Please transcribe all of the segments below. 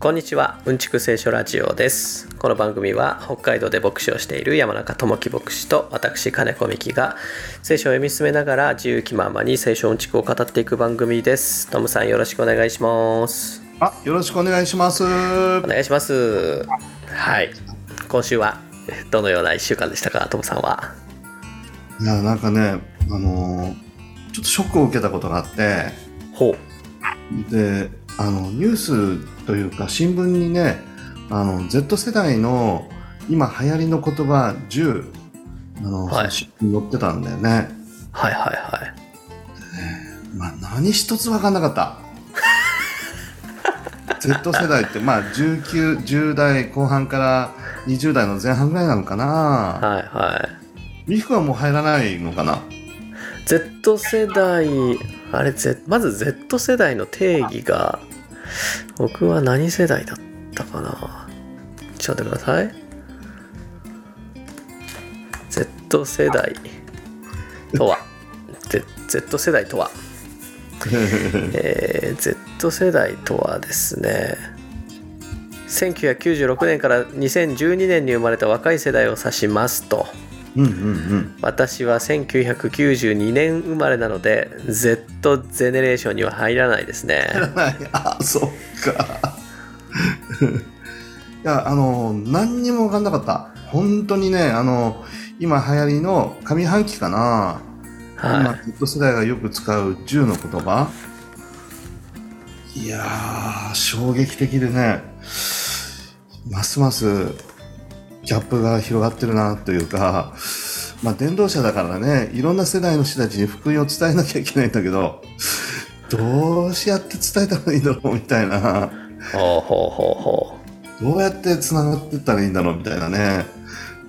こんにちはうんちく聖書ラジオです。この番組は北海道で牧師をしている山中智樹牧師と私金子美希が聖書を読み進めながら自由気ままに聖書うんちくを語っていく番組です。トムさんよろしくお願いします。あ、よろしくお願いします。お願いします。はい。今週はどのような1週間でしたかトムさんは？いや、なんかね、あのーちょっとショックを受けたことがあって、ほう。で、あの、ニュースというか新聞にね、あの、Z 世代の今流行りの言葉10、あの、はい載ってたんだよね。はいはいはいまあ、何一つ分かんなかった。Z 世代って、まあ、19、10代後半から20代の前半ぐらいなのかな。はいはいミフはもう入らないのかな。Z 世代あれ、Z、まず Z 世代の定義が僕は何世代だったかな。ちょっと待ってください。Z 世代。とは。Z, Z 世代とは、えー Z 世代とはですね。1996年から2012年に生まれた若い世代を指しますとうんうんうん。私は1992年生まれなので Z ゼネレーションには入らないですねはい、あ、そっか。いや、あの、何にも分かんなかった。本当にね、あの、今流行りの上半期かな。は今、Z 世代がよく使う10の言葉。いやー、衝撃的でね、ますますギャップが広がってるなというか、まあ、伝道者だからね、いろんな世代の人たちに福音を伝えなきゃいけないんだけど、どうしやって伝えたらいいんだろうみたいな、いほうほうほうほどうやって繋がってったらいいんだろうみたいなね、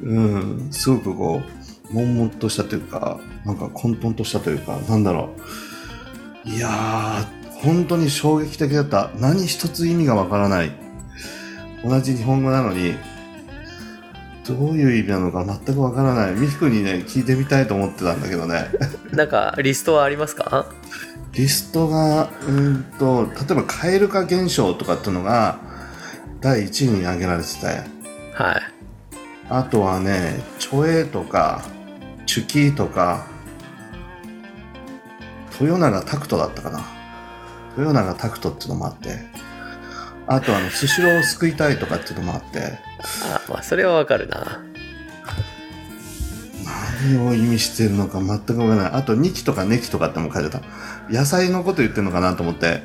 うん、すごくこう、悶々としたというか、なんか混沌としたというか、なんだろう。いやー、本当に衝撃的だった。何一つ意味がわからない。同じ日本語なのに、どういう意味なのか全くわからない。ミヒ君にね、聞いてみたいと思ってたんだけどね。う なんかリストはありますか？リストが、うーんと、例えば、蛙化現象とかっていうのが、第1位に挙げられてて、はいあとはね、チョエとか、チュキとか、豊永拓人だったかな。豊永拓人っていうのもあって、あとあの、スシローを救いたいとかっていうのもあって、あまあそれはわかるな何を意味してるのか全くわからない。あと、ニキとかネキとかっても書いてた。野菜のこと言ってるのかなと思って。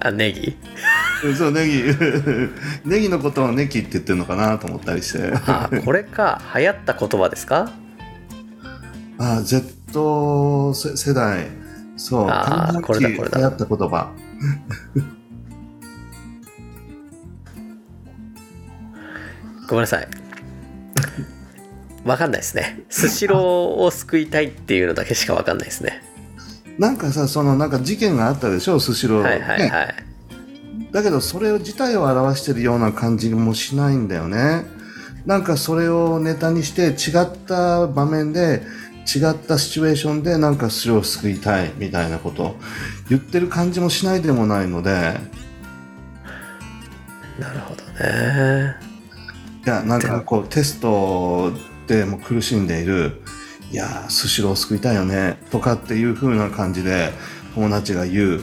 あネギ？そう、ネギ。ネギのことをネキって言ってるのかなと思ったりして。あこれか流行った言葉ですか？あ、Z 世世代。そう。あこれだこれだ流行った言葉。ごめんなさい。わかんないですね。スシローを救いたいっていうのだけしかわかんないですね。なんかさ、そのなんか事件があったでしょ、スシロー。はいはいねはい。だけど、それ自体を表してるような感じもしないんだよね。なんかそれをネタにして違った場面で、違ったシチュエーションでなんかスシローを救いたいみたいなこと。を言ってる感じもしないでもないので、なるほどねいや、なんかこう、テストでも苦しんでいる、いやー、スシローを救いたいよね、とかっていう風な感じで、友達が言う。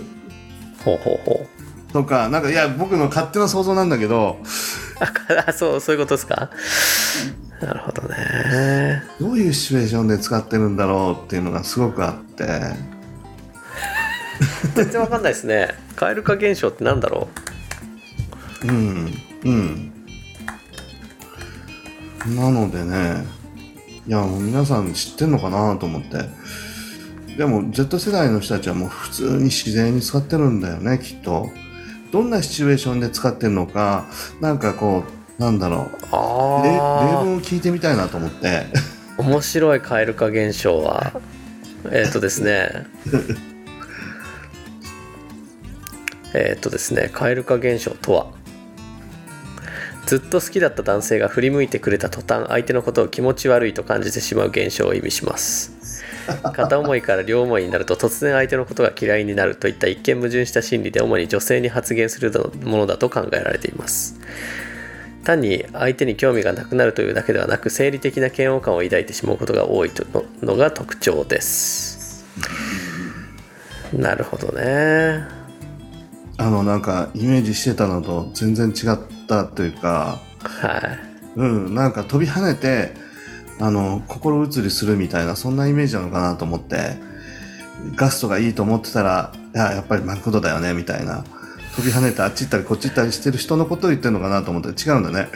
ほうほうほう。とか、なんか、いや、僕の勝手な想像なんだけど、あそうそういうことですか？なるほどね。どういうシチュエーションで使ってるんだろうっていうのがすごくあって、全然わかんないですね。蛙化現象ってなんだろうん、うん。なのでね、いや、もう皆さん知ってんのかなと思って。でも、Z 世代の人たちはもう普通に自然に使ってるんだよね、きっと。どんなシチュエーションで使ってるのか、なんかこう、なんだろう、う例文を聞いてみたいなと思って。あ面白い蛙化現象はえっ、とですね えっ、とですね蛙化現象とは？ずっと好きだった男性が振り向いてくれた途端相手のことを気持ち悪いと感じてしまう現象を意味します。片思いから両思いになると突然相手のことが嫌いになるといった一見矛盾した心理で主に女性に発現するものだと考えられています。単に相手に興味がなくなるというだけではなく生理的な嫌悪感を抱いてしまうことが多いとのが特徴です。なるほどね。あのなんかイメージしてたのと全然違ったというかはい。うんなんか飛び跳ねてあの心移りするみたいなそんなイメージなのかなと思ってガストがいいと思ってたらいややっぱりマクドだよねみたいな。飛び跳ねてあっち行ったりこっち行ったりしてる人のことを言ってるのかなと思って違うんだね。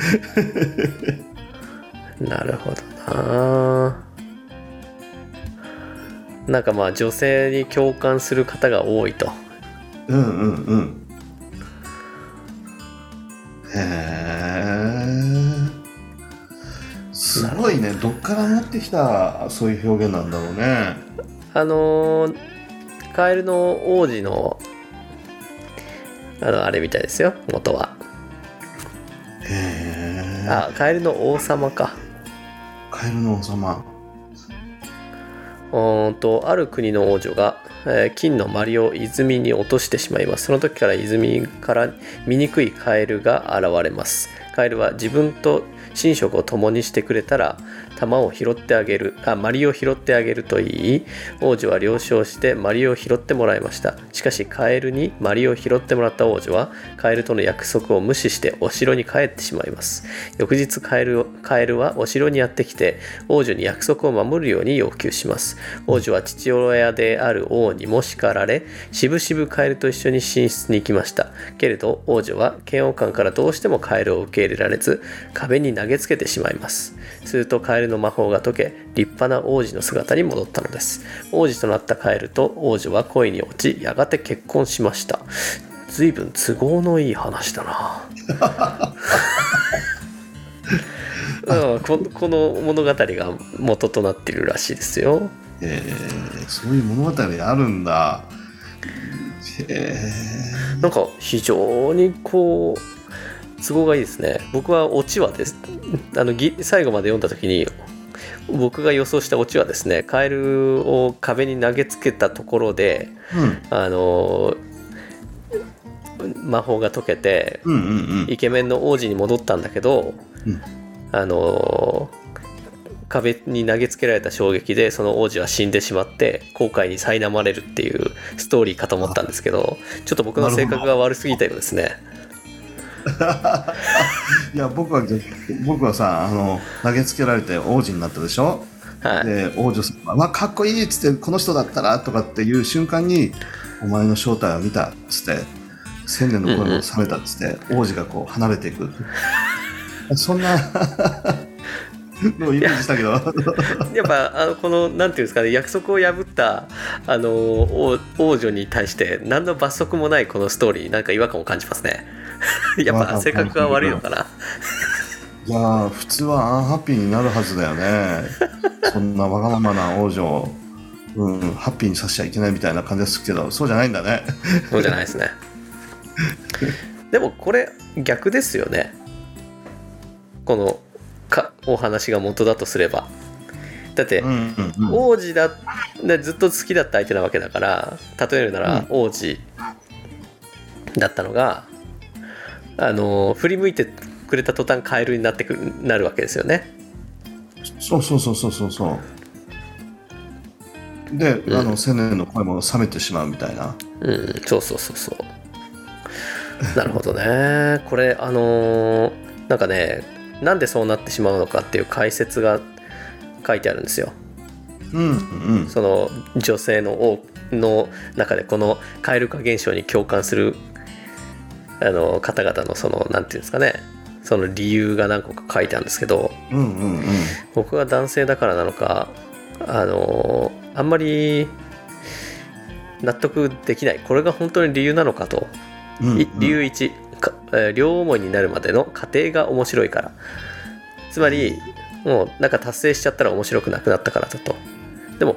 なるほどな。なんかまあ女性に共感する方が多いと。うんうんうんへえすごいね。どっから持ってきたそういう表現なんだろうね。あのーカエルの王子のあのあれみたいですよ。元は。へえあカエルの王様か。カエルの王様。うーんとある国の王女が、えー金のマリを泉に落としてしまいます。その時から泉から醜いカエルが現れます。カエルは自分と寝食を共にしてくれたら玉を拾ってあげる。あマリを拾ってあげると言い。王女は了承してマリを拾ってもらいました。しかしカエルにマリを拾ってもらった王女はカエルとの約束を無視してお城に帰ってしまいます。翌日カエルカエルはお城にやってきて王女に約束を守るように要求します。王女は父親である王にも叱られしぶしぶカエルと一緒に寝室に行きました。けれど王女は嫌悪感からどうしてもカエルを受け入れられず壁に投げつけてしまいます。するとカエルの魔法が解け立派な王子の姿に戻ったのです。王子となったカエルと王女は恋に落ちやがて結婚しました。随分都合のいい話だな。うんここの物語が元となっているらしいですよ。えー、そういう物語あるんだ。へえなんか非常にこう都合がいいですね。僕はオチはです。あのぎ最後まで読んだ時に僕が予想したオチはですねカエルを壁に投げつけたところであの魔法が解けてうんうんうんうん。イケメンの王子に戻ったんだけど、うん。あの壁に投げつけられた衝撃でその王子は死んでしまって後悔に苛まれるっていうストーリーかと思ったんですけどちょっと僕の性格が悪すぎたようですねいや僕は僕はさあの投げつけられて王子になったでしょ？はい。で王女さんが「わかっこいい」っつって「この人だったら」とかっていう瞬間に「お前の正体を見た」っつって「千年の声も覚めた」っつって、王子がこう離れていく。そんなのをイメージしたけど。やっぱあのこのなんていうんですかね約束を破ったあの王王女に対して何の罰則もないこのストーリーなんか違和感を感じますね やっぱ性格が悪いのかな。いやー普通はアンハッピーになるはずだよね。そんなわがままな王女を、うん、ハッピーにさせちゃいけないみたいな感じですけどそうじゃないんだね。そうじゃないですね。でもこれ逆ですよね。このかお話が元だとすれば。だって、王子だでずっと好きだった相手なわけだから例えるなら王子だったのが、あの振り向いてくれた途端カエルになってくるなるわけですよね。そうそうそうそうそうそう。で、うん。あの千年の声も冷めてしまうみたいな。うんそうそうそうそう。なるほどね。これあのーなんかねなんでそうなってしまうのかっていう解説が書いてあるんですよ。うんうん。その女性の王の中でこの蛙化現象に共感するあの方々のそのなんていうんですかね。その理由が何個か書いてあるんですけどうんうんうん。僕が男性だからなのかあのあんまり納得できない。これが本当に理由なのかと、うんい理由1か、えー両思いになるまでの過程が面白いから。つまりもうなんか達成しちゃったら面白くなくなったからだと。でも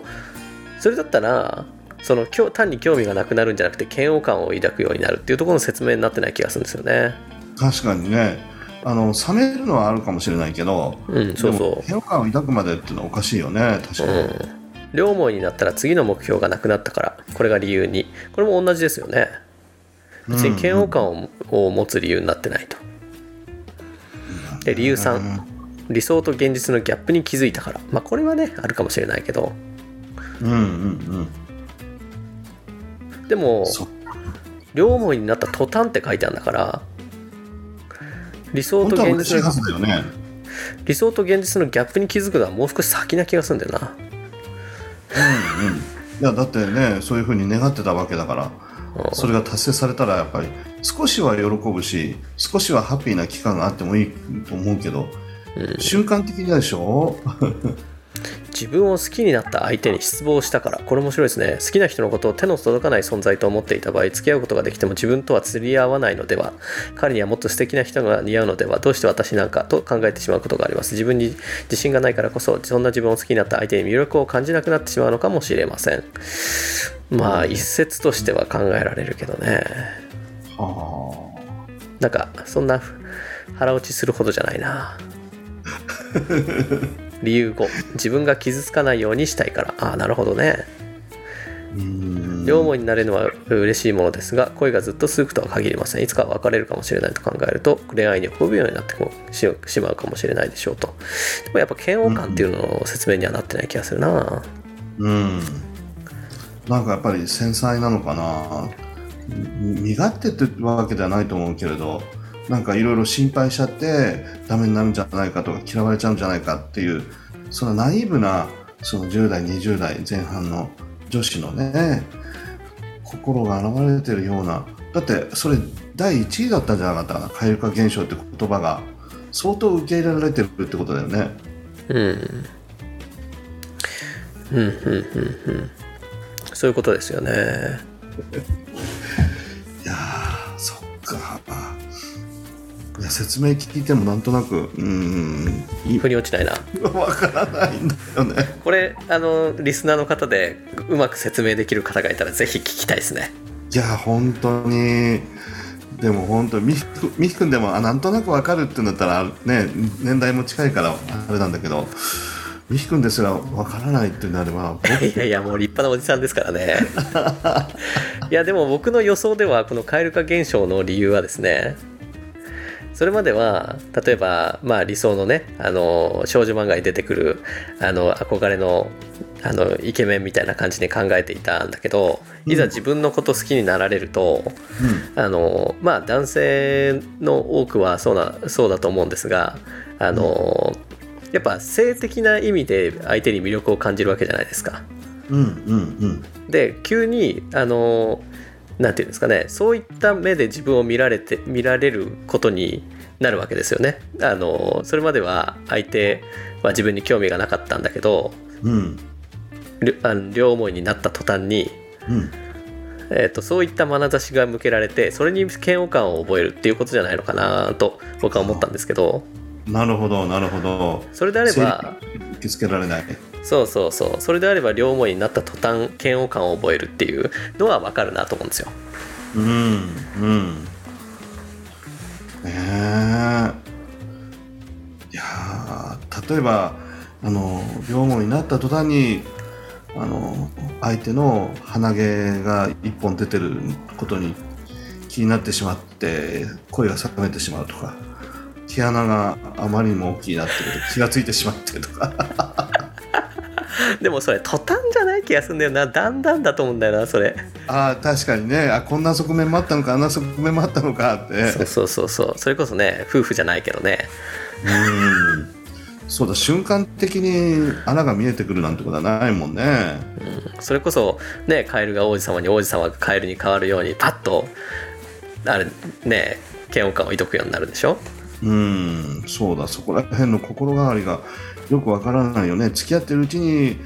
それだったらその単に興味がなくなるんじゃなくて嫌悪感を抱くようになるっていうところの説明になってない気がするんですよね。確かにね。あの冷めるのはあるかもしれないけどうんそうそでも嫌悪感を抱くまでっていうのはおかしいよね。確う、かに、うん、両思いになったら次の目標がなくなったからこれが理由に。これも同じですよね。別に嫌悪感をを持つ理由になってないと。で理由3理想と現実のギャップに気づいたから。まあこれはねあるかもしれないけど。うんうんうんそ両思いになった途端って書いてあるんだから理想本と現実のね。理想と現実のギャップに気づくのはもう少し先な気がするんだよな。うんうん。いやだってねそういうふうに願ってたわけだからうん。それが達成されたらやっぱり少しは喜ぶし少しはハッピーな期間があってもいいと思うけど、瞬間的にはでしょ？自分を好きになった相手に失望したから。これ面白いですね。好きな人のことを手の届かない存在と思っていた場合付き合うことができても自分とは釣り合わないのでは。彼にはもっと素敵な人が似合うのでは。どうして私なんかと考えてしまうことがあります。自分に自信がないからこそそんな自分を好きになった相手に魅力を感じなくなってしまうのかもしれません。まあ一説としては考えられるけどね。はなんかそんな腹落ちするほどじゃないな 理由5自分が傷つかないようにしたいから。ああなるほどね。両思いになれるのは嬉しいものですが恋がずっと続くとは限りません。いつかは別れるかもしれないと考えると恋愛に不病になってししまうかもしれないでしょうと。でもやっぱ嫌悪感っていうのの説明にはなってない気がするな。うん。なんかやっぱり繊細なのかな。み身勝手ってわけではないと思うけれどなんかいろいろ心配しちゃってダメになるんじゃないかとか嫌われちゃうんじゃないかっていうそのナイーブなその10代20代前半の女子のね心が現れてるようなだってそれ第1位だったんじゃなかったかな蛙化現象って言葉が相当受け入れられてるってことだよね。うん。うんうんうんうん。そういうことですよね。いやいや説明聞いてもなんとなくうーんい腑に落ちないな。わからないんだよね。これあのリスナーの方でうまく説明できる方がいたらぜひ聞きたいですね。いや本当に。でも本当にみひくみひくんでもあなんとなくわかるってんだったらね年代も近いからあれなんだけどみひくんですらわからないってなれば僕いやいやもう立派なおじさんですからね。いやでも僕の予想ではこの蛙化現象の理由はですねそれまでは例えば、まあ、理想のねあの少女漫画に出てくるあの憧れのあのイケメンみたいな感じに考えていたんだけどいざ自分のこと好きになられると、あのまあ男性の多くはそうなそうだと思うんですがあの、やっぱ性的な意味で相手に魅力を感じるわけじゃないですか。うんうんうん。で急にあのなんていうんですかねそういった目で自分を見られて見られることになるわけですよね。あのそれまでは相手は自分に興味がなかったんだけどうん。あの両思いになった途端に、うん。えー、とそういった眼差しが向けられてそれに嫌悪感を覚えるっていうことじゃないのかなと僕は思ったんですけど。なるほどなるほど。それであれば受け付けられないそうそうそう。それであれば両思いになった途端嫌悪感を覚えるっていうのは分かるなと思うんですよ。うんうん。ねえ。いや例えばあの両思いになった途端にあの相手の鼻毛が一本出てることに気になってしまって声が冷めてしまうとか毛穴があまりにも大きいなってこと気がついてしまってとか。でもそれ途端じゃない気がするんだよな。だんだんだと思うんだよなそれ。ああ確かにね。あこんな側面もあったのかあんな側面もあったのかって。そうそうそうそう。それこそね夫婦じゃないけどね。うん。そうだ瞬間的に穴が見えてくるなんてことはないもんね。それこそねカエルが王子様に王子様がカエルに変わるようにパッとあれね嫌悪感を抱くようになるでしょ？うん。そうだそこら辺の心変わりがよくわからないよね。付き合ってるうちに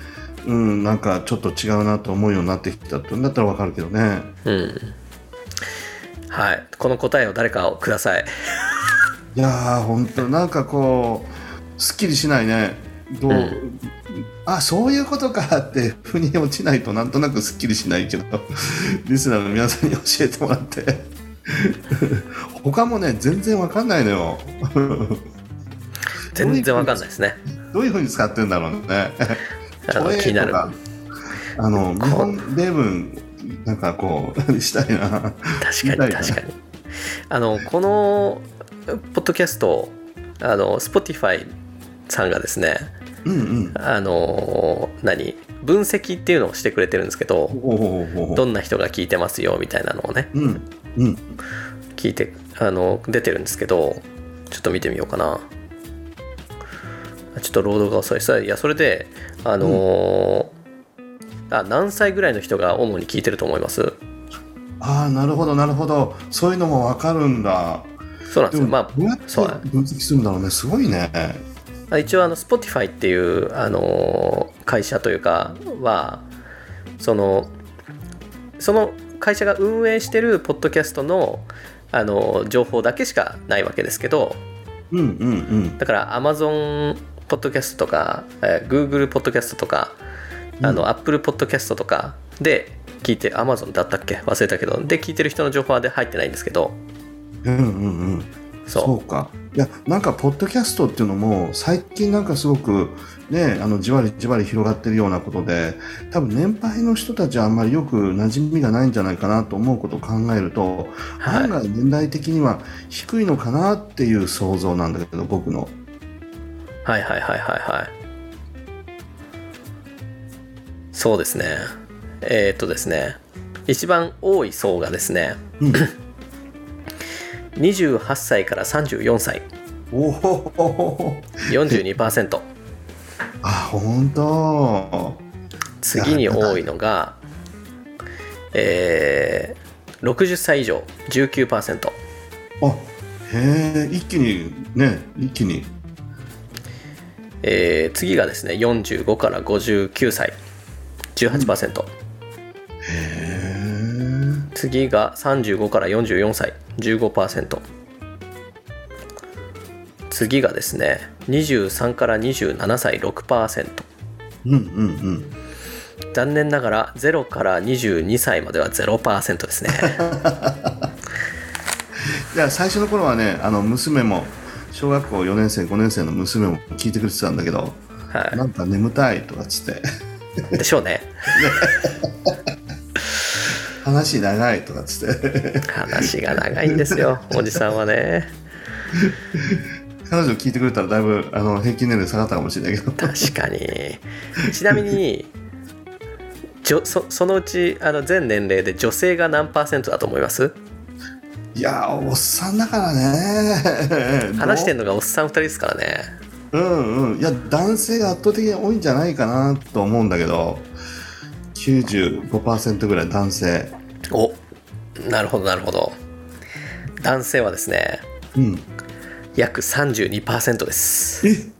うんなんかちょっと違うなと思うようになってきたってんだったらわかるけどね。うん。はい。この答えを誰かをください。いやー本当なんかこうすっきりしないね。どう、うん。あそういうことかって腑に落ちないとなんとなくすっきりしないけどリスナーの皆さんに教えてもらって。他もね全然わかんないのよ。全然わかんないですねどういうふうに使ってんだろうね。気になる。あの日本例文なんかこう したいな。確かに確かに。あのこのポッドキャストあの Spotify さんがですねうんうん。あの何分析っていうのをしてくれてるんですけどどんな人が聞いてますよみたいなのをねうんうん。聞いてあの出てるんですけどちょっと見てみようかなちょっとロードが遅い。さいやそれであのーあ何歳ぐらいの人が主に聞いてると思います？ああなるほどなるほど。そういうのもわかるんだ。そうなんでよ。まですもどうやそう。って分析するんだろうね。すごいね。あ一応あの Spotify っていう、あのー会社というかはそのその会社が運営してるポッドキャストの、あのー情報だけしかないわけですけど。うんうんうん。だから Amazon ポッドキャストとか、えー Google ポッドキャストとかあの、Apple ポッドキャストとかで聞いて Amazon だったっけ？忘れたけど。で聞いてる人の情報はで入ってないんですけど。うんうんうん。そう。そうか。いやなんかポッドキャストっていうのも最近なんかすごくねあのじわりじわり広がってるようなことで多分年配の人たちはあんまりよく馴染みがないんじゃないかなと思うことを考えると、はい。案外年代的には低いのかなっていう想像なんだけど僕のはいはいはいはいはい。そうですね。えーっとですね。一番多い層がですね、うん。28歳から34歳。おお42%あ本当。次に多いのが、えー60歳以上19%あへえ一気にね一気にえー次がですね45から59歳。18%、へえ次が35から44歳。15%次がですね23から27歳。6%うんうんうん。残念ながら0から22歳までは0%ですね。いや最初の頃はねあの娘も小学校4年生5年生の娘も聞いてくれてたんだけどはなんか眠たいとかっつって。いでしょうね。話長いとかっつって。話が長いんですよおじさんはね。彼女聞いてくれたらだいぶあの平均年齢下がったかもしれないけど。確かに。ちなみにじょそそのうちあの全年齢で女性が何パーセントだと思います？いやおっさんだからね。話してんののがおっさん2人ですからね。うんうん。いや男性が圧倒的に多いんじゃないかなと思うんだけど95%ぐらい男性。おなるほどなるほど。男性はですねうん。約32%です。え？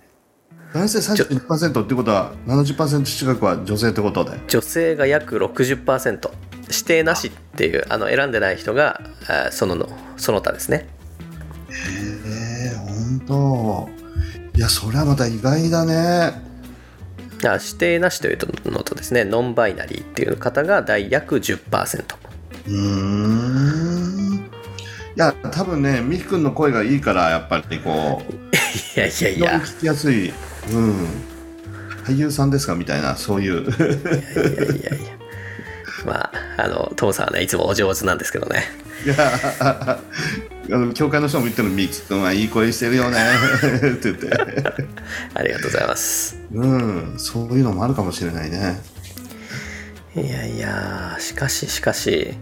男性32%ってことは70%近くは女性ってことで女性が約60%指定なしっていうあの選んでない人があそののその他ですね。ええ本当いやそれはまた意外だね。あ指定なしというのとですねノンバイナリーっていう方が大約10%うーん。いや多分ね美樹君の声がいいからやっぱりこういやいやいや。聞きやすい、うん、俳優さんですか？みたいなそういう。いやいやいや。まああのトムさんはねいつもお上手なんですけどね。いやあの教会の人も言ってるの美樹君はいい声してるよね って言って。ありがとうございます。うんそういうのもあるかもしれないね。いやいやしかししかし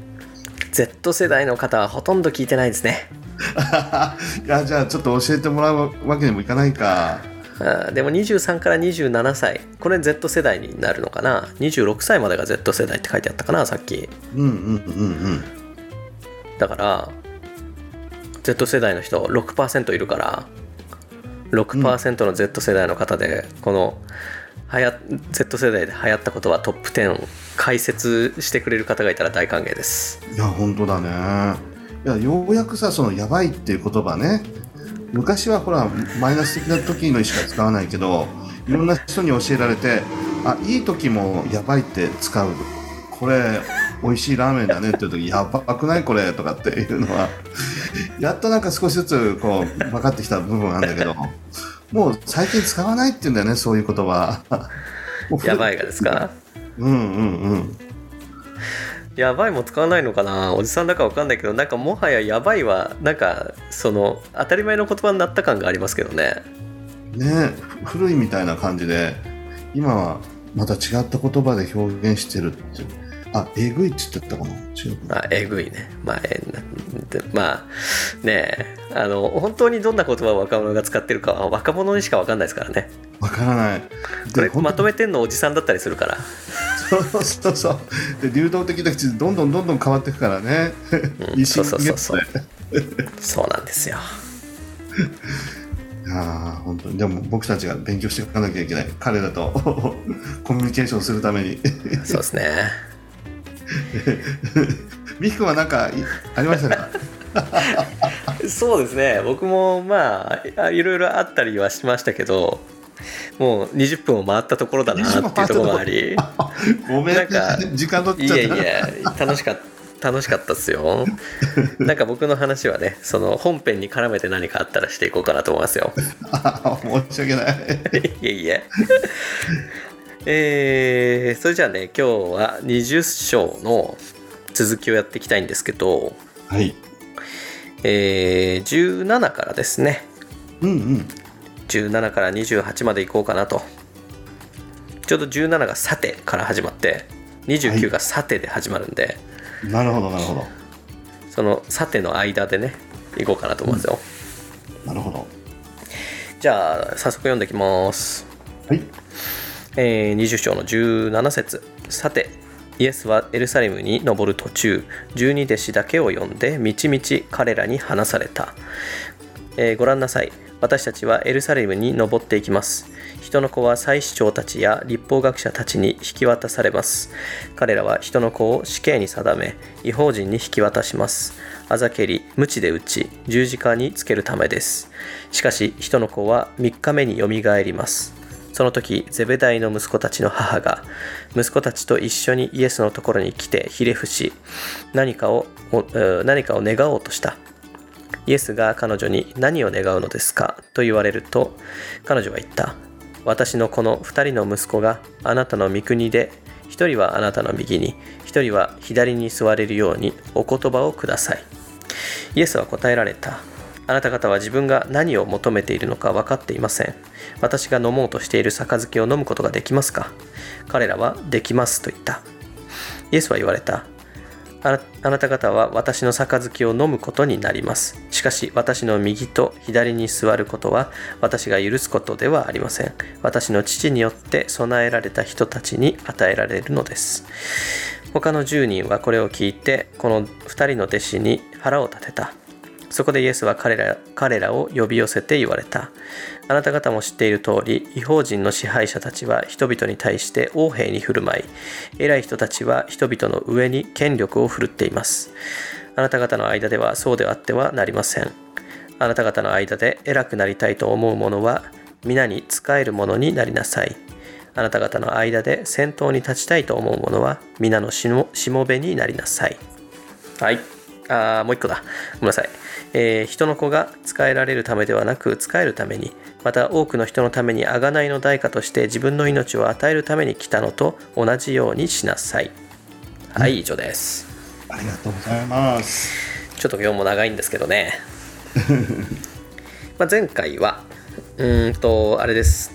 Z 世代の方はほとんど聞いてないですね。いやじゃあちょっと教えてもらうわけにもいかないかあーでも23から27歳。これ Z 世代になるのかな？26歳までが Z 世代って書いてあったかなさっき。うんうんうんだから Z 世代の人6%いるから6%の Z 世代の方でこのはや Z 世代で流行ったことはトップ10解説してくれる方がいたら大歓迎です。うんいや本当だね。いやようやくさそのやばいっていう言葉ね昔はほらマイナス的な時のしか使わないけどいろんな人に教えられてあいい時もやばいって使う。これ美味しいラーメンだねっていう時やばくないこれとかっていうのは やっとなんか少しずつこう分かってきた部分なんだけどもう最近使わないっていうんだよねそういう言葉。やばいがですか？うんうんうんやばいも使わないのかな？おじさんだかわかんないけどなんかもはややばいはなんかその当たり前の言葉になった感がありますけどね。ね古いみたいな感じで今はまた違った言葉で表現してるってあえぐいっつってたかな？違うかなまあえぐいね。まあえでまあねえあの本当にどんな言葉を若者が使ってるかは若者にしかわかんないですからね。わからない。これまとめてんのおじさんだったりするから。そうそうそう。で流動的な口でどんどんどんどん変わっていくからね、うんそうそうそうゲットでそうなんですよ。ああ本当に。でも僕たちが勉強していかなきゃいけない。彼らとコミュニケーションするために。そうですねミキ君は何かいありましたか？そうですね。僕もまあいろいろあったりはしましたけどもう20分を回ったところだなっていうところもあり。ごめんなんか時間取っいちゃった。やいや楽しかった。楽しかったっすよ。なんか僕の話はねその本編に絡めて何かあったらしていこうかなと思いますよ。あ 申し訳ない。いえいええー、それじゃあね今日は20章の続きをやっていきたいんですけど、はい。えー、17からですね。うんうん。17から28までいこうかなと。ちょうど17が「さて」から始まって29が「さて」で始まるんで、なるほどなるほど。その「さて」の間でねいこうかなと思いますよ、なるほど。じゃあ早速読んでいきます。はいえー20章の17節。さてイエスはエルサレムに登る途中十二弟子だけを呼んでみちみち彼らに話された、えーご覧なさい。私たちはエルサレムに登っていきます。人の子は祭司長たちや立法学者たちに引き渡されます。彼らは人の子を死刑に定め違法人に引き渡します。あざけり鞭で打ち十字架につけるためです。しかし人の子は3日目によみがえります。その時ゼベダイの息子たちの母が息子たちと一緒にイエスのところに来てひれ伏し何かを何かを願おうとした。イエスが彼女に何を願うのですか？と言われると彼女は言った。私のこの2人の息子があなたの御国で1人はあなたの右に1人は左に座れるようにお言葉をください。イエスは答えられた。あなた方は自分が何を求めているのか分かっていません。私が飲もうとしている杯を飲むことができますか？彼らはできますと言った。イエスは言われた。あなた方は私の杯を飲むことになります。しかし私の右と左に座ることは私が許すことではありません。私の父によって備えられた人たちに与えられるのです。他の10人はこれを聞いてこの2人の弟子に腹を立てた。そこでイエスは彼ら彼らを呼び寄せて言われた。あなた方も知っている通り違法人の支配者たちは人々に対して横柄に振る舞い偉い人たちは人々の上に権力を振るっています。あなた方の間ではそうであってはなりません。あなた方の間で偉くなりたいと思う者は皆に仕える者になりなさい。あなた方の間で先頭に立ちたいと思う者は皆のしもべになりなさい。はい。あーもう一個だ。ごめんなさい、えー人の子が仕えられるためではなく仕えるためにまた多くの人のために贖いの代価として自分の命を与えるために来たのと同じようにしなさい。はい以上です。ありがとうございます。ちょっと今日も長いんですけどね。まあ前回はうーんとあれです。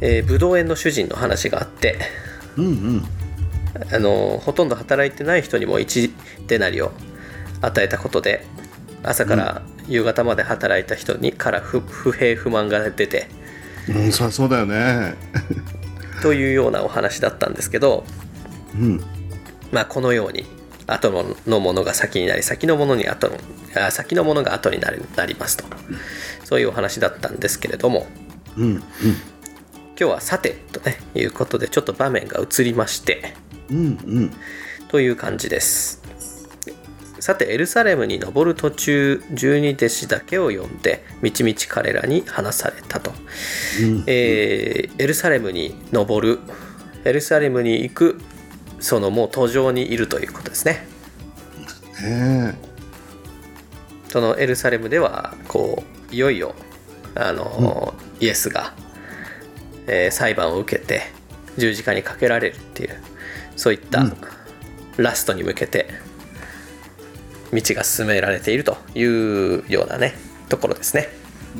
えー、ぶどう園の主人の話があって。うんうんあのほとんど働いてない人にも1デナリを与えたことで朝から夕方まで働いた人にから不不平不満が出てうんそそうだよね。というようなお話だったんですけど、うん。まあ、このように後ののものが先になり先のものに後のあ先のものが後になりなりますと。そういうお話だったんですけれどもうんうん。今日はさてとねいうことでちょっと場面が移りましてうんうん。という感じです。さてエルサレムに登る途中十二弟子だけを呼んでみちみち彼らに話されたと、うんえーエルサレムに登るエルサレムに行くそのもう途上にいるということですね。ねそのエルサレムではこういよいよあの、イエスが、えー裁判を受けて十字架にかけられるっていうそういったうん。ラストに向けて道が進められているというようなねところですね。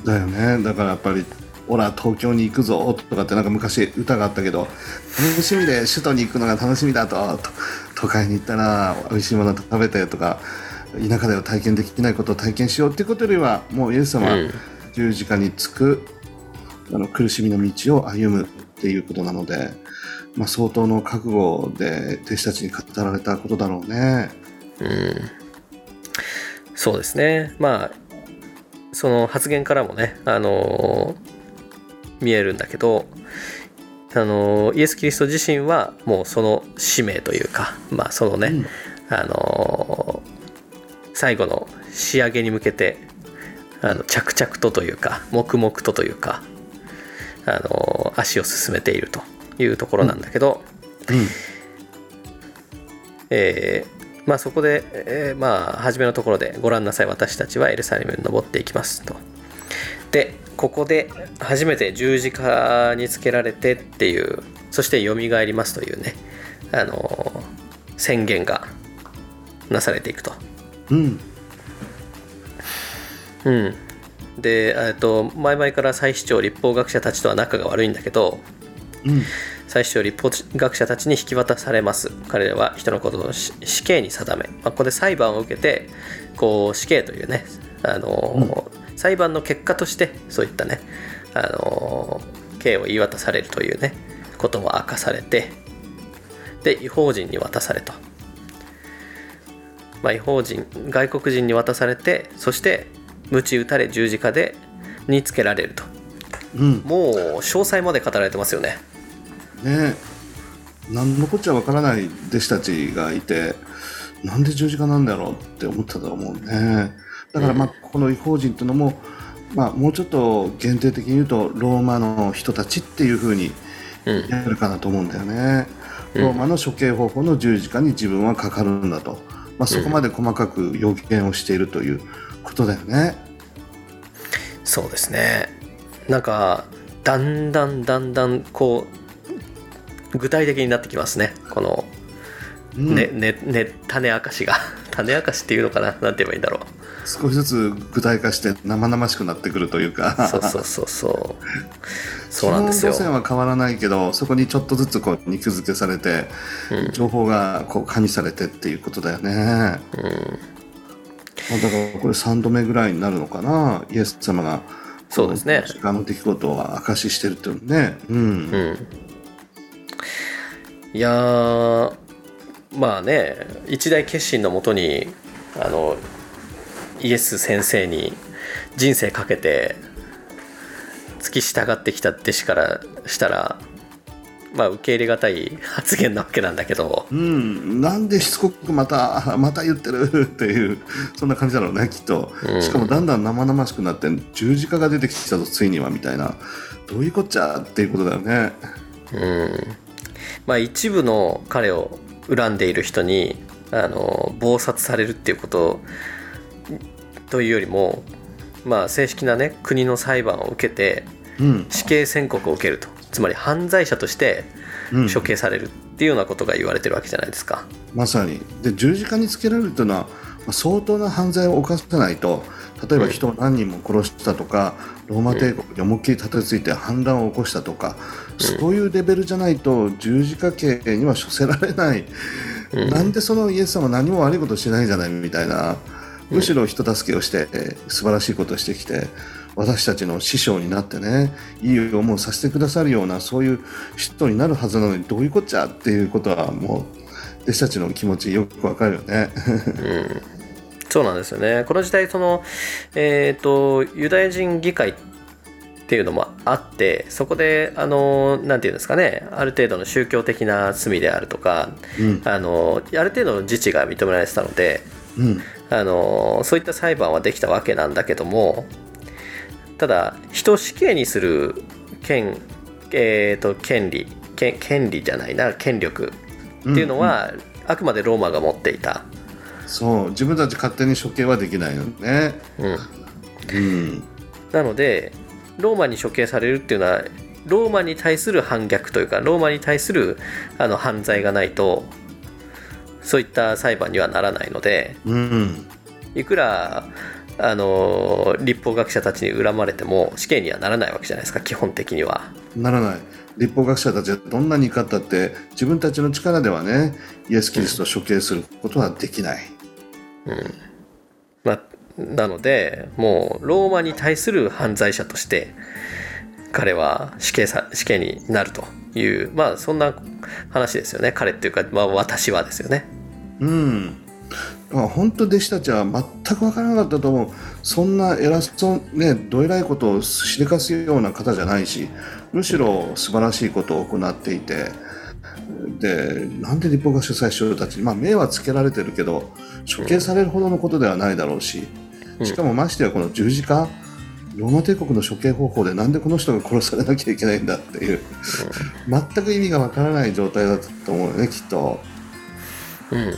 だよね。だからやっぱり「オラ東京に行くぞ」とかってなんか昔歌があったけど楽しみで首都に行くのが楽しみだとと都会に行ったら美味しいもの食べてとか田舎では体験できないことを体験しようっていうことよりはもうイエス様はうん。十字架につく、あの苦しみの道を歩むっていうことなので、まあ、相当の覚悟で弟子たちに語られたことだろうね。うん。そうですね。まあその発言からもね、あのー見えるんだけど、あのーイエス・キリスト自身はもうその使命というか、まあ、そのね、うん。あのー最後の仕上げに向けてあの着々とというか黙々とというか、あのー足を進めているというところなんだけど、うんえーまあ、そこで、えーまあ、初めのところで「ご覧なさい私たちはエルサレムに登っていきます」と。でここで初めて十字架につけられてっていうそしてよみがえりますというね、あのー宣言がなされていくと。うんうん、で、えっと前々から祭司長立法学者たちとは仲が悪いんだけどうん。祭司長立法学者たちに引き渡されます。彼らは人のことを死死刑に定め、まあ、ここで裁判を受けてこう死刑というねあの、裁判の結果としてそういったねあの刑を言い渡されるというねことも明かされてで違法人に渡されと、まあ、違法人外国人に渡されてそして鞭打たれ十字架でにつけられると。うん。もう詳細まで語られてますよねね。何のこっちゃわからない弟子たちがいてなんで十字架なんだろうって思ったと思うね。だからまあこの違法人っていうのも、まあ、もうちょっと限定的に言うとローマの人たちっていうふうにうん。やるかなと思うんだよね、うん。ローマの処刑方法の十字架に自分はかかるんだと、まあ、そこまで細かく予言をしているということだよね、そうですね。なんかだんだんだんだんこう具体的になってきますね。このうん。ね、ねね種明かしが。種明かしっていうのかな？なんて言えばいいんだろ少しずつ具体化して生々しくなってくるというか。うそうそうそうそう。そうなんですよ。路線は変わらないけどそこにちょっとずつこう肉付けされて、うん。情報がこう加味されてっていうことだよね、まあうんだからこれ3度目ぐらいになるのかな？イエス様がそうですね。このの出来事を明かししてるっていうのね。うん、うんいやーまあね一大決心のもとにあのイエス先生に人生かけて付き従ってきた弟子からしたらまあ受け入れがたい発言なわけなんだけど。うん、なんでしつこくまた また言ってる？っていうそんな感じだろうねきっと、うん。しかもだんだん生々しくなって十字架が出てきたぞついにはみたいな。どういうこっちゃ？っていうことだよね。うんまあ一部の彼を恨んでいる人にあの謀殺されるっていうことというよりもまあ正式なね国の裁判を受けてうん、死刑宣告を受けると。つまり犯罪者としてうん、処刑されるっていうようなことが言われてるわけじゃないですか。まさに。で十字架につけられるというのはまあ相当な犯罪を犯さないと例えば人を何人も殺したとか、ローマ帝国に思いっきり立てついて反乱を起こしたとか、そういうレベルじゃないと十字架刑には処せられない、うん。なんでそのイエス様は何も悪いことしてないんじゃないみたいな。むしろ人助けをして、えー素晴らしいことをしてきて私たちの師匠になってねいい思いをさせてくださるようなそういう人になるはずなのにどういうこっちゃっていうことはもう弟子たちの気持ちよくわかるよね。うん。そうなんですよね。この時代その、えー、とユダヤ人議会っていうのもあってそこであのなんていうんですかねある程度の宗教的な罪であるとかうん。あのある程度の自治が認められてたのでうん。あのそういった裁判はできたわけなんだけどもただ人を死刑にする権,、えー、と権利権権利じゃないな権力っていうのは、あくまでローマが持っていた。そう。自分たち勝手に処刑はできないよね。うん。うん。なのでローマに処刑されるっていうのはローマに対する反逆というかローマに対するあの犯罪がないとそういった裁判にはならないのでうん。いくらあの立法学者たちに恨まれても死刑にはならないわけじゃないですか基本的には。ならない。立法学者たちはどんなに怒ったって自分たちの力ではねイエス・キリストを処刑することはできない、まあ、なのでもうローマに対する犯罪者として彼は死刑さ死刑になるというまあそんな話ですよね。彼っていうか、まあ、私はですよね。うん。まあ本当弟子たちは全く分からなかったと思う。そんな偉そうねどえらいことをしでかすような方じゃないしむしろ素晴らしいことを行っていてでなんで立法学者最初たちに、まあ、目はつけられてるけど処刑されるほどのことではないだろうししかもましてやこの十字架？ローマ帝国の処刑方法でなんでこの人が殺されなきゃいけないんだっていう。全く意味がわからない状態だったと思うよねきっと。うん、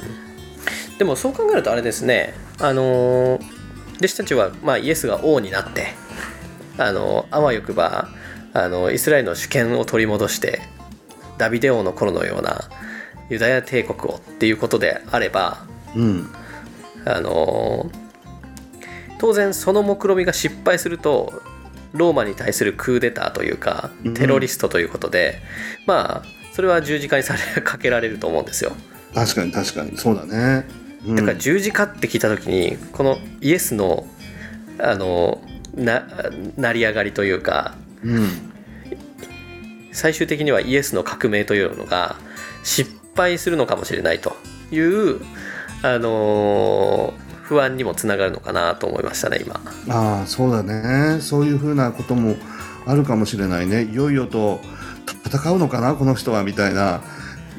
でもそう考えるとあれですね。あのー弟子たちは、まあ、イエスが王になってあのあわよくばあのイスラエルの主権を取り戻してダビデ王の頃のようなユダヤ帝国をっていうことであればうん。あの当然その目論見が失敗するとローマに対するクーデターというかうん。テロリストということで、まあそれは十字架にされかけられると思うんですよ。確かに確かに。そうだね。うん。だから十字架って聞いた時にこのイエスのあのな成り上がりというかうん。最終的にはイエスの革命というのが失敗するのかもしれないというあの不安にもつながるのかなと思いましたね今。ああそうだね。そういうふうなこともあるかもしれないね。いよいよと戦うのかなこの人はみたいな。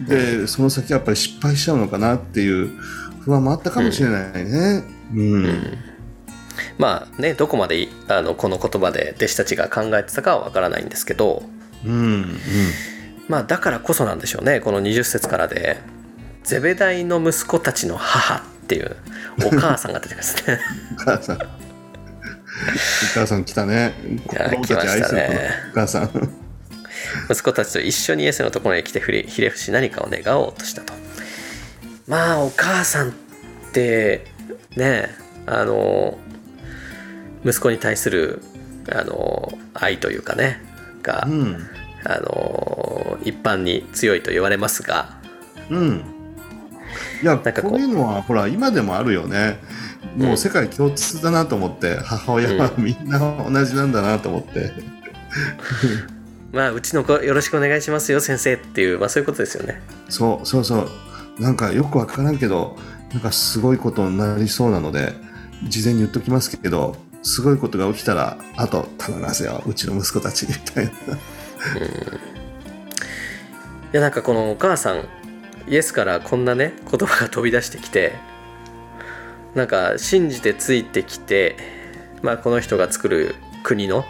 でその先やっぱり失敗しちゃうのかなっていう不安もあったかもしれないね。うん、まあねどこまでいあのこの言葉で弟子たちが考えてたかはわからないんですけど。うんうん。まあだからこそなんでしょうねこの20節からでゼベダイの息子たちの母っていうお母さんが出てきますね。お母さん。お母さん来たね。や子供たち愛する来ましたねお母さん。息子たちと一緒にイエスのところに来てひれ伏し何かを願おうとしたと。まあお母さんってねあの息子に対するあの愛というかねが、うん。あの一般に強いと言われますがうんいやんかこう。こういうのはほら今でもあるよね。もう世界共通だなと思って、母親はみんな同じなんだなと思って、まあうちの子よろしくお願いしますよ先生っていう、まあ、そういうことですよね。そうそうそう。なんかよくわからんけどなんかすごいことになりそうなので事前に言っときますけどすごいことが起きたらあと頼みますようちの息子たちみたいな。いやなんかこのお母さんイエスからこんなね言葉が飛び出してきてなんか信じてついてきて、まあ、この人が作る国の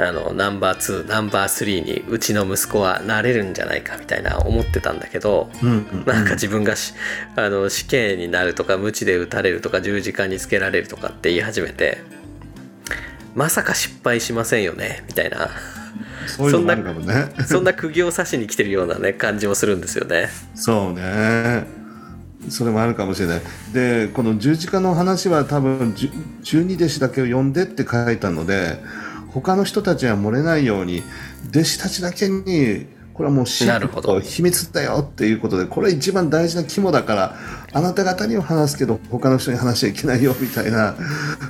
あのナンバー2ナンバー3にうちの息子はなれるんじゃないかみたいな思ってたんだけどうんうんなんか自分がしあの死刑になるとか鞭で打たれるとか十字架につけられるとかって言い始めてまさか失敗しませんよねみたいなそういうのもあるかもね。そんな釘を刺しに来てるようなね感じもするんですよね。そうね。それもあるかもしれない。でこの十字架の話は多分十二弟子だけを呼んでって書いたので他の人たちは漏れないように弟子たちだけにこれはもうなるほど。ト秘密だよっていうことでこれ一番大事な肝だからあなた方には話すけど他の人に話しちゃいけないよみたいな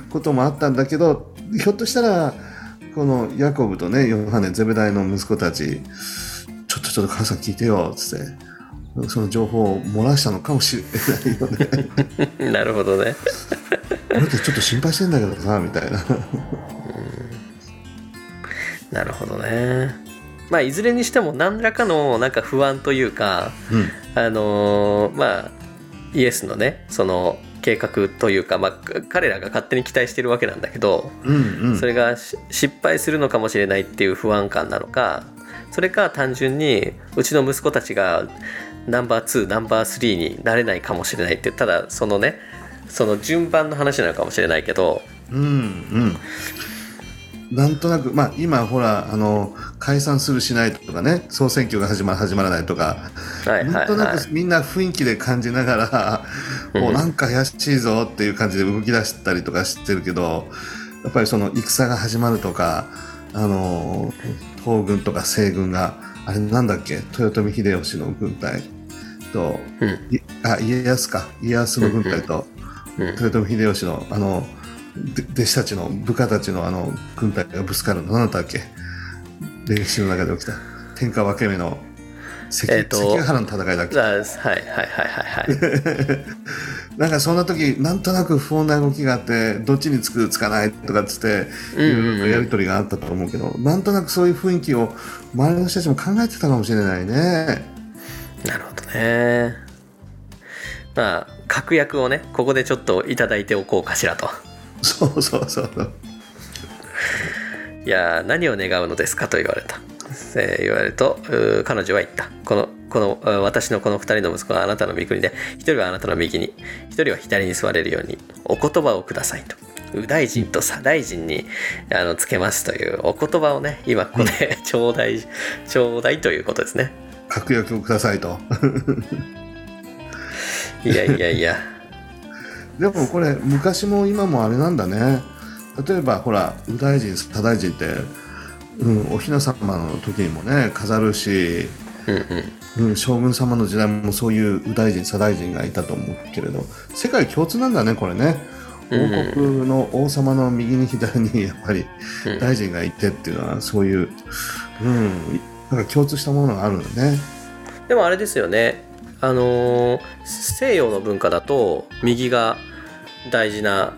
こともあったんだけどひょっとしたらこのヤコブとねヨハネゼベダイの息子たちちょっとちょっと母さん聞いてよつって。その情報を漏らしたのかもしれないよね。なるほどね。俺ってちょっと心配してんだけどさみたいな。なるほどね。まあいずれにしても何らかのなんか不安というかうん。あのーまあイエスのねその計画というか、まあ、か彼らが勝手に期待してるわけなんだけど、うんうん。それがし失敗するのかもしれないっていう不安感なのかそれか単純にうちの息子たちがナンバー2ナンバー3になれないかもしれないってただそのねその順番の話なのかもしれないけどうんうんなんとなく、まあ、今ほらあの解散するしないとかね総選挙が始ま始まらないとか、はいはいなんとなはいくみんな雰囲気で感じながら、うん。もうなんか怪しいぞっていう感じで動き出したりとかしてるけどやっぱりその戦が始まるとかあの東軍とか西軍があれなんだっけ？豊臣秀吉の軍隊とうん。いあ家康か。家康の軍隊とうん。豊臣秀吉のあので弟子たちの部下たちのあの軍隊がぶつかるの。何だったっけ？歴史の中で起きた。天下分け目の関,、えーと関ヶ原の戦いだっけ？あはいはいはいはいはい。なんかそんな時なんとなく不穏な動きがあってどっちにつくつかないとかっつってうんうんうんいろいろやり取りがあったと思うけど、なんとなくそういう雰囲気を周りの人たちも考えてたかもしれないね。なるほどね。まあ確約をねここでちょっといただいておこうかしらとそうそうそう。いやー何を願うのですかと言われた、えー言われると彼女は言った。このこのあ私のこの2人の息子はあなたの御国で1人はあなたの右に。1人は左に座れるように。お言葉をくださいと。右大臣と左大臣にあのつけますという。お言葉をね今ここでちょうだいちょうだいということですね。確約をくださいと。いやいやいやでもこれ昔も今もあれなんだね。例えばほら右大臣左大臣って、うん、お雛様の時にもね飾るし、うんうん。うん、将軍様の時代もそういう右大臣左大臣がいたと思うけれど世界共通なんだねこれね。うん王国の王様の右に左にやっぱりうん。大臣がいてっていうのはそういう、うん、なんか共通したものがあるんだね。でもあれですよねあのー西洋の文化だと右が大事な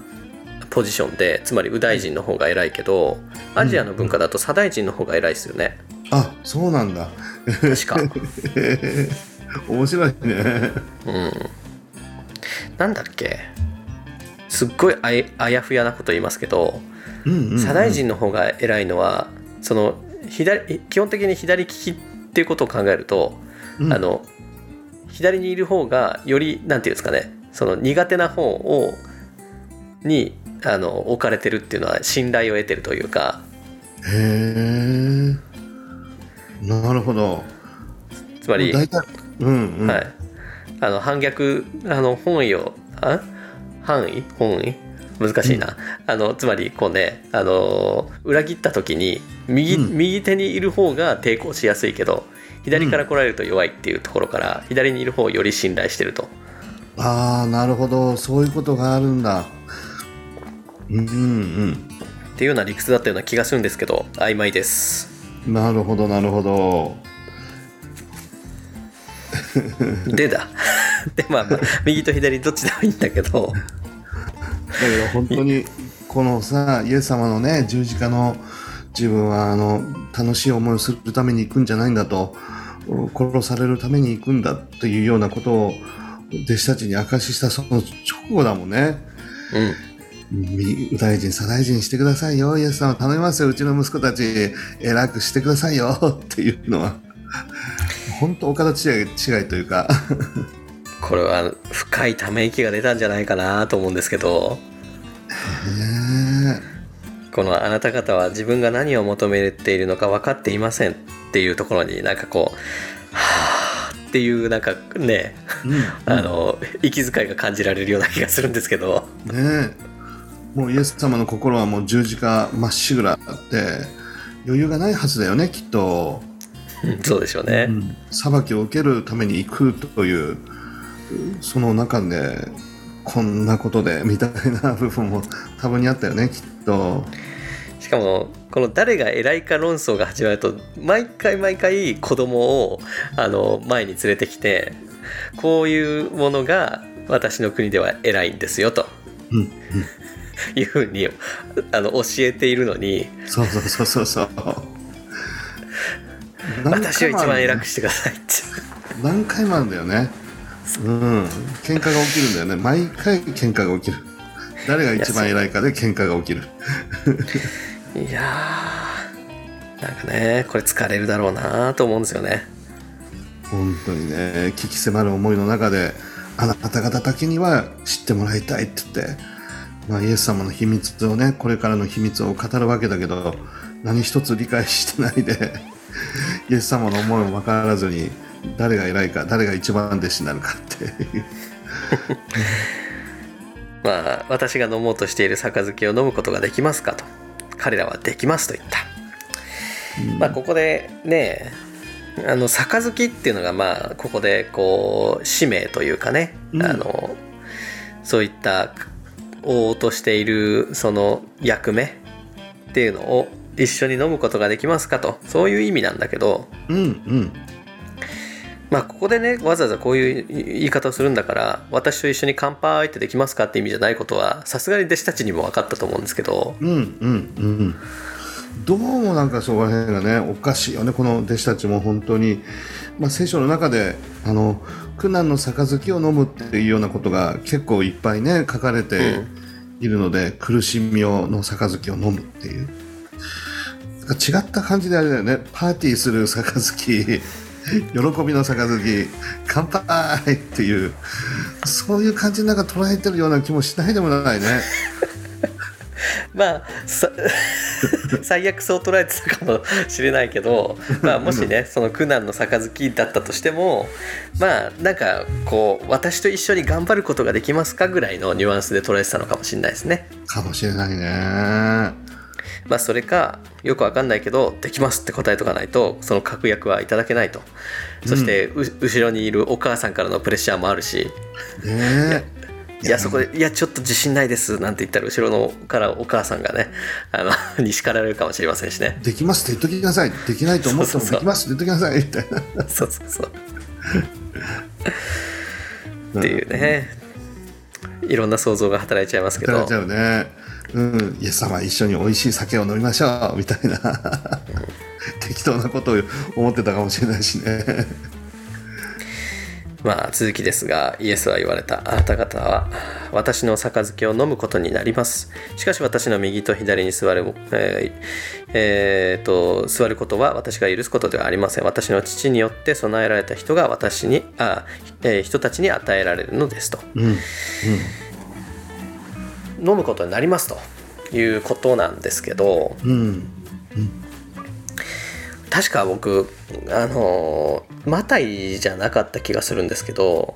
ポジションでつまり右大臣の方が偉いけどアジアの文化だと左大臣の方が偉いですよね。あそうなんだ。確か。面白いね。うん。なんだっけ？すっごいあいあやふやなこと言いますけどうんうんうん。左大臣の方が偉いのはその左基本的に左利きっていうことを考えると、うん。あの左にいる方がよりなんていうんですかねその苦手な方をにあの置かれてるっていうのは信頼を得てるというか。へえ。なるほど。つまり、うんうん。はい、あの反逆あの本意をあ範囲本意？難しいな、あのつまりこうねあの裏切った時に右,、うん。右手にいる方が抵抗しやすいけど左から来られると弱いっていうところから、左にいる方をより信頼してるとああ、なるほど。そういうことがあるんだ。うんうんっていうような理屈だったような気がするんですけど曖昧ですうん。なるほど、なるほど。でだ でまあ、まあ、右と左どっちでもいいんだけどだけど本当に、このさ、イエス様のね、十字架の自分は、あの、楽しい思いをするために行くんじゃないんだと、殺されるために行くんだというようなことを、弟子たちに明かししたその直後だもんね。うん右大臣、左大臣してくださいよ。イエス様頼みますよ。うちの息子たち、偉くしてくださいよ。っていうのは、本当お門違い違いというか、これは深いため息が出たんじゃないかなと思うんですけどねこのあなた方は自分が何を求めているのか分かっていませんっていうところになんかこうはあっていうなんかねえ。うん。あの息遣いが感じられるような気がするんですけど。ねえ。もうイエス様の心はもう十字架まっしぐらで余裕がないはずだよねきっと、うんそうでしょうね、うん。裁きを受けるために行くというその中でこんなことでみたいな部分も多分にあったよねきっと。しかもこの誰が偉いか論争が始まると毎回毎回子供をあの前に連れてきてこういうものが私の国では偉いんですよと。うんうん。いうふうにあの教えているのに。そうそうそうそうそう。私を一番偉くくしてくださいって。何回もあるんだよねうん。喧嘩が起きるんだよね。毎回喧嘩が起きる。誰が一番偉いかで喧嘩が起きる。いやーなんかねこれ疲れるだろうなと思うんですよね。本当にね危機迫る思いの中であなた方だけには知ってもらいたいって言ってまあ、イエス様の秘密をねこれからの秘密を語るわけだけど何一つ理解してないでイエス様の思いも分からずに誰が偉いか誰が一番弟子になるかっていう。まあ私が飲もうとしている杯を飲むことができますかと。彼らはできますと言った、まあここでねあの杯っていうのがまあここでこう使命というかね、うん。あのそういった追おうとしているその役目。っていうのを一緒に飲むことができますかと。そういう意味なんだけど。うんうんまあここでねわざわざこういう言い方をするんだから私と一緒に乾杯ってできますかって意味じゃないことはさすがに弟子たちにも分かったと思うんですけど。うんうんうん。どうもなんかそこら辺がねおかしいよねこの弟子たちも本当に、まあ、聖書の中であの苦難の杯を飲むっていうようなことが結構いっぱいね書かれているので、苦しみをの杯を飲むっていう。違った感じであれだよね。パーティーする杯喜びの杯乾杯っていうそういう感じになんか捉えてるような気もしないでもないね。まあさ 最悪そう捉えてたかもしれないけど、まあ、もしねその苦難の杯だったとしてもまあなんかこう私と一緒に頑張ることができますかぐらいのニュアンスで捉えてたのかもしれないですね。かもしれないね。まあそれかよくわかんないけどできますって答えとかないとその確約はいただけないと。そして、う後ろにいるお母さんからのプレッシャーもあるし。ねいやそこで「いやちょっと自信ないです」なんて言ったら後ろのからお母さんがねあの に叱られるかもしれませんしね。できますって言っときなさい。できないと思ってもできますって言っときなさい。みたいな。そう。そうそう っていうね。いろんな想像が働いちゃいますけど。働いちゃうね。うん。イエス様一緒に美味しい酒を飲みましょう。みたいな。適当なことを思ってたかもしれないしね。まあ続きですがイエスは言われたあなた方は私の杯を飲むことになりますしかし私の右と左に座る、えーえーと座ることは私が許すことではありません私の父によって備えられた人が私にあ、えー人たちに与えられるのですとうん。飲むことになりますということなんですけどうん。確か僕あのマタイじゃなかった気がするんですけど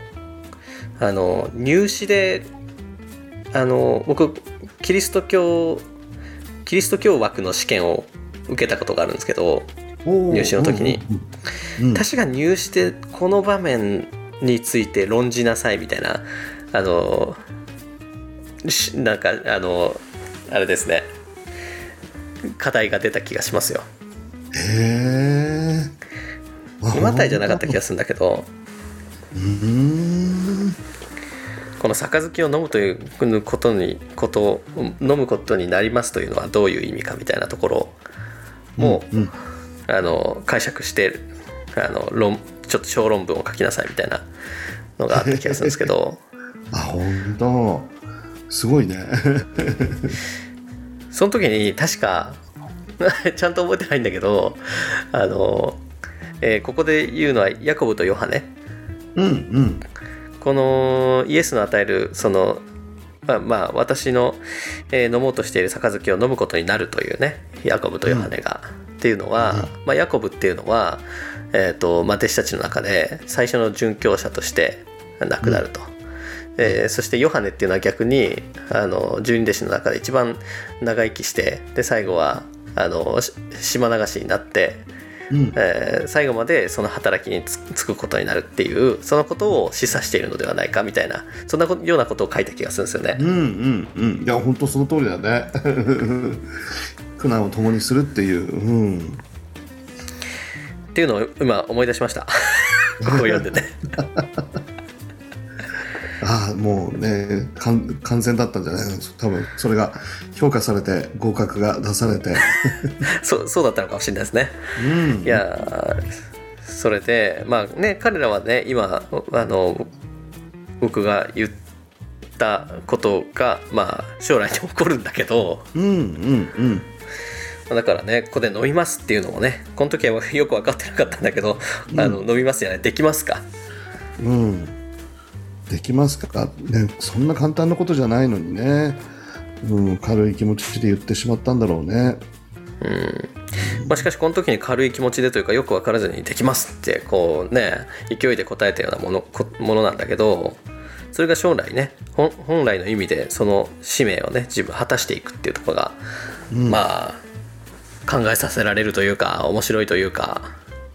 あの入試であの僕キリスト教キリスト教枠の試験を受けたことがあるんですけど入試の時に。うんうん確か入試でこの場面について論じなさいみたいなあのし なんかあのあれですね課題が出た気がしますよへえ。マタイじゃなかった気がするんだけどうーん。この杯を飲むということにことを飲むことになりますというのはどういう意味かみたいなところも、うん。あの解釈してあの論ちょっと小論文を書きなさいみたいなのがあった気がするんですけど あ、本当。すごいね。その時に確か ちゃんと覚えてないんだけどあの、えーここで言うのはヤコブとヨハネうんうん。このイエスの与えるそのまあ、まあ、私の、えー飲もうとしている杯を飲むことになるというねヤコブとヨハネが、っていうのは、まあ、ヤコブっていうのは、えーとまあ、弟子たちの中で最初の殉教者として亡くなると。えーそしてヨハネっていうのは逆にあの十二弟子の中で一番長生きしてで最後はあのし島流しになって、うん。えー最後までその働きにつつくことになるっていうそのことを示唆しているのではないかみたいなそんなこようなことを書いた気がするんですよね。うんうんうん。いや、本当その通りだね。苦難を共にするっていう。うん。っていうのを今思い出しました。ここを読んでて。ああ、もうね、完完全だったんじゃないの？多分、それが評価されて、合格が出されて。そうそうだったのかもしれないですね。うん。いやーそれでまあね彼らはね今あの僕が言ったことがまあ将来に起こるんだけどうんうんうん。だからねここで飲みますっていうのもねこの時はよく分かってなかったんだけど、あの飲みますじゃないできますか？うん。できますかね、そんな簡単なことじゃないのにね。うん、軽い気持ちで言ってしまったんだろうね。まあ、しかしこの時に軽い気持ちでというかよく分からずに「できます」ってこうね勢いで答えたようなものこものなんだけどそれが将来ね本本来の意味でその使命をね自分果たしていくっていうところが、まあ考えさせられるというか面白いというか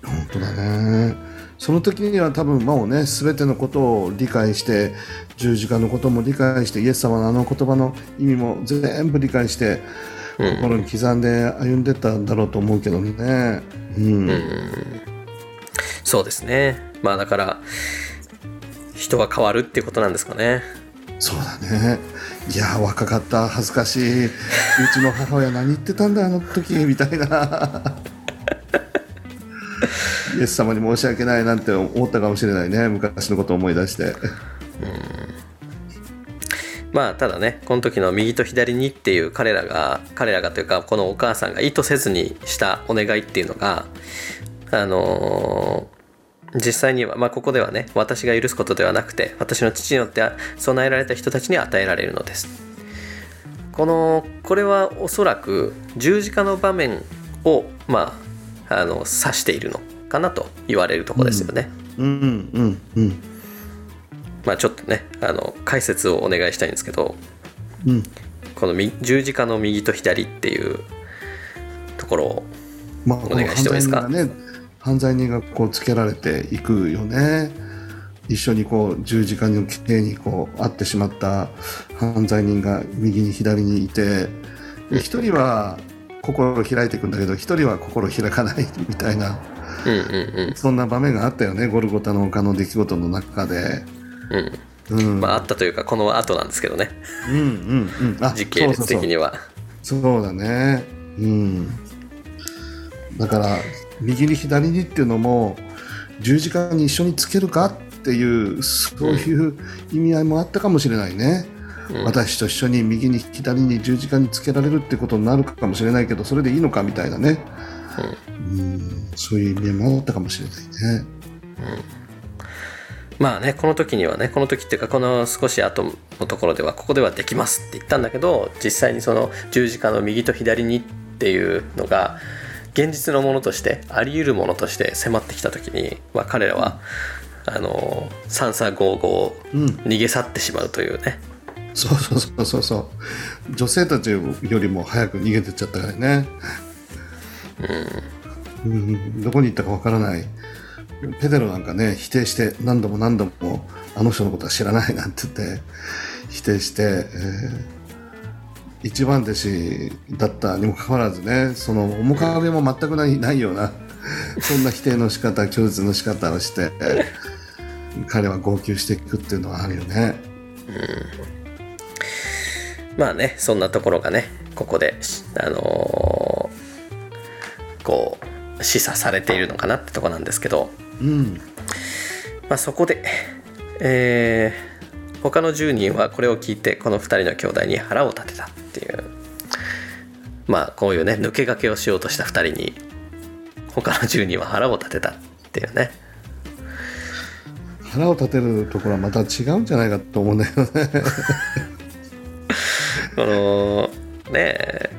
本当だね。その時には多分もうね全てのことを理解して十字架のことも理解してイエス様のあの言葉の意味も全部理解して心に刻んで歩んでったんだろうと思うけどね。うん。そうですねまあだから人は変わるっていうことなんですかねそうだね。いや若かった恥ずかしい。うちの母親何言ってたんだあの時みたいな。イエス様に申し訳ないなんて思ったかもしれないね。昔のことを思い出して。まあただねこの時の右と左にっていう彼らが彼らがというかこのお母さんが意図せずにしたお願いっていうのがあのー実際には、まあ、ここではね私が許すことではなくて私の父によって備えられた人たちに与えられるのです。このこれはおそらく十字架の場面をまああの指しているの。かなと言われるところですよね、うんうんうんまあちょっとねあの解説をお願いしたいんですけどうん。このみ十字架の右と左っていうところをまあ、お願いしてもいいですか？この犯罪人がね犯罪人がこうつけられていくよね。一緒にこう十字架の刑にこう会ってしまった犯罪人が右に左にいて一人は心を開いていくんだけど一人は心を開かないみたいなうんうんそんな場面があったよねゴルゴタの丘の出来事の中で。うん。うん、うんまああったというかこの後なんですけどね。うんうんうん。あ時系列的には。そうだね。うん。だから右に左にっていうのも十字架に一緒につけるかっていうそういう意味合いもあったかもしれないね、うん。私と一緒に右に左に十字架につけられるってことになるかもしれないけどそれでいいのかみたいなね、うん、そういう意味合いもあったかもしれないね。まあねこの時にはねこの時っていうかこの少し後のところではここではできますって言ったんだけど実際にその十字架の右と左にっていうのが現実のものとしてあり得るものとして迫ってきた時に、まあ、彼らは、あの三叉五五うん。逃げ去ってしまうというね、そうそうそうそうそう。女性たちよりも早く逃げてっちゃったからねうん、どこに行ったかわからない。ペテロなんかね否定して何度も何度もあの人のことは知らないなんて言って否定して、えー一番弟子だったにもかかわらずねその面影も全くないないようなそんな否定の仕方拒絶の仕方をして、彼は号泣していくっていうのはあるよね。うん。まあねそんなところがねここであのこう示唆されているのかなってとこなんですけど、うんまあ、そこで、えー他の10人はこれを聞いてこの2人の兄弟に腹を立てたっていうまあこういうね抜け駆けをしようとした2人に他の10人は腹を立てたっていうね腹を立てるところはまた違うんじゃないかと思うんだよね。このねえ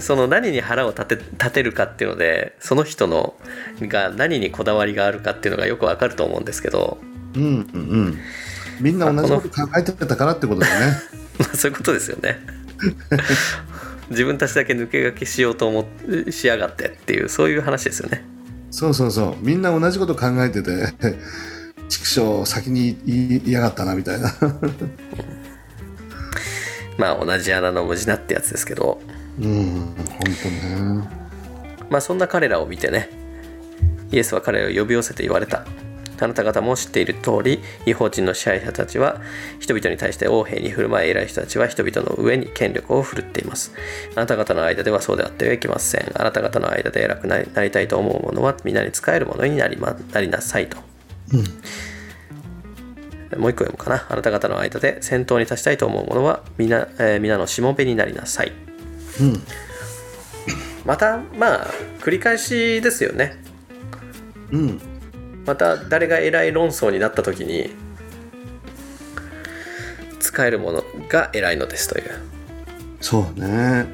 その何に腹を立て立てるかっていうのでその人のが何にこだわりがあるかっていうのがよくわかると思うんですけどうんうんうん。みんな同じこと考えてたからってことだよね。まあそういうことですよね 自分たちだけ抜け駆けしようと思っしやがってっていうそういう話ですよねそうそうそう。みんな同じこと考えてて、畜生先に言いやがったなみたいな。まあ同じ穴の無地なってやつですけどうん、本当ね。まあそんな彼らを見てねイエスは彼らを呼び寄せて言われた。あなた方も知っている通り違法人の支配者たちは人々に対して横柄に振る舞い偉い人たちは人々の上に権力を振るっています。あなた方の間ではそうであってはいけません。あなた方の間で偉くなりたいと思う者は皆に仕える者になり,、ま、なりなさいと。もう一個読むかな。あなた方の間で先頭に立ちたいと思う者は皆,、えー皆のしもべになりなさいうん。またまあ繰り返しですよねうん。また誰が偉い論争になった時に使えるものが偉いのですというそうね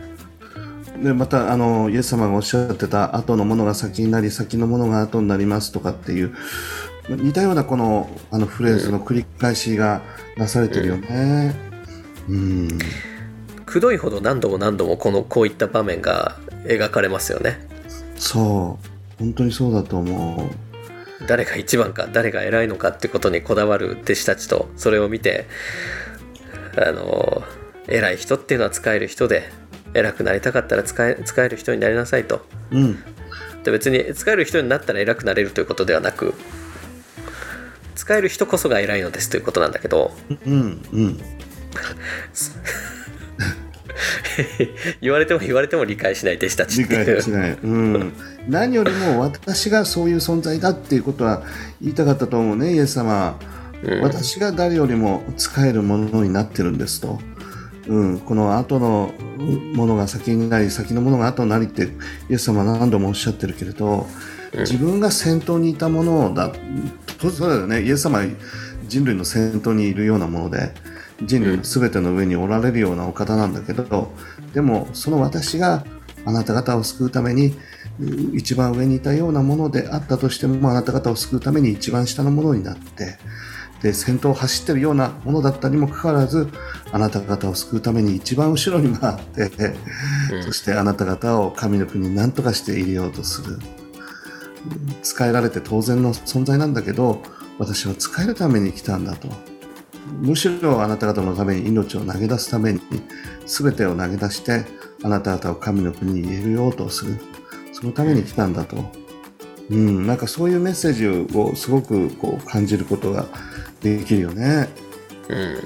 でまたあのイエス様がおっしゃってた後のものが先になり先のものが後になりますとかっていう似たようなこのあのフレーズの繰り返しがなされてるよね。うん、くどいほど何度も何度もこのこういった場面が描かれますよね。そう。本当にそうだと思う。誰が一番か誰が偉いのかってことにこだわる弟子たちとそれを見てあの偉い人っていうのは使える人で偉くなりたかったら使え使える人になりなさいと。うん。で別に使える人になったら偉くなれるということではなく使える人こそが偉いのですということなんだけど。うんうん 言われても言われても理解しない弟子たちっ理解しない、うん、何よりも私がそういう存在だっていうことは言いたかったと思うねイエス様、うん。私が誰よりも使えるものになってるんですと、うん、この後のものが先になり先のものが後になりってイエス様は何度もおっしゃってるけれど自分が先頭にいたものだとそうだよね。イエス様は人類の先頭にいるようなもので人類の全ての上におられるようなお方なんだけどでもその私があなた方を救うためにう一番上にいたようなものであったとしてもあなた方を救うために一番下のものになってで先頭を走ってるようなものだったにもかかわらずあなた方を救うために一番後ろに回って、そしてあなた方を神の国に何とかして入れようとする。使えられて当然の存在なんだけど私は使えるために来たんだとむしろあなた方のために命を投げ出すために全てを投げ出してあなた方を神の国に入れるようとする。そのために来たんだと、うん、なんかそういうメッセージをすごくこう感じることができるよね。うん。